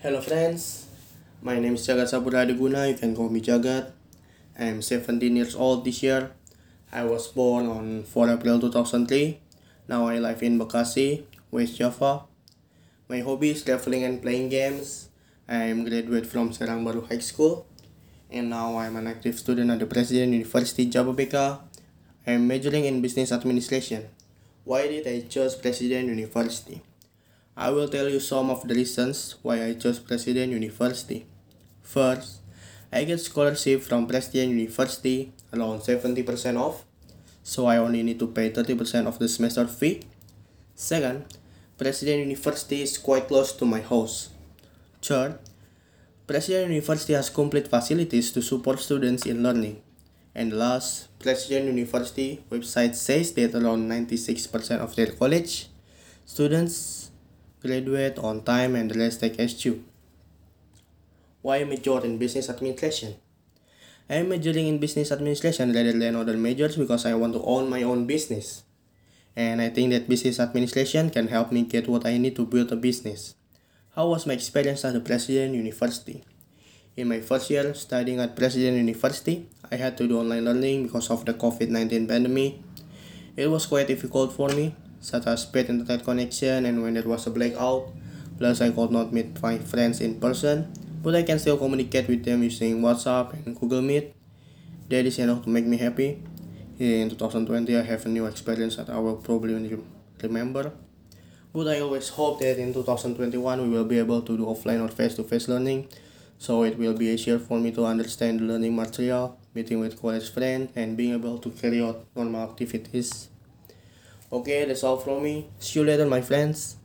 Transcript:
Hello friends, my name is Jagat Saburadeguna. You can call me Jagat. I'm 17 years old this year. I was born on 4 April 2003. Now I live in Bekasi, West Java. My hobby is traveling and playing games. I'm graduate from Serang Baru High School. And now I'm an active student at the President University Jababeka. I'm majoring in business administration. Why did I choose President University? I will tell you some of the reasons why I chose President University. First, I get scholarship from President University around 70% off, so I only need to pay 30% of the semester fee. Second, President University is quite close to my house. Third, President University has complete facilities to support students in learning. And last, President University website says that around 96% of their college students graduate on time and the rest take SQ. Why major in business administration? I am majoring in business administration rather than other majors because I want to own my own business. And I think that business administration can help me get what I need to build a business. How was my experience at the President University? In my first year studying at President University, I had to do online learning because of the COVID-19 pandemic. It was quite difficult for me, such as bad internet connection and when there was a blackout. Plus, I could not meet my friends in person, but I can still communicate with them using WhatsApp and Google Meet. That is enough to make me happy. In 2020, I have a new experience that I will probably remember. But I always hope that in 2021 we will be able to do offline or face-to-face learning, so it will be easier for me to understand the learning material, meeting with college friends, and being able to carry out normal activities. Okay, that's all from me. See you later, my friends.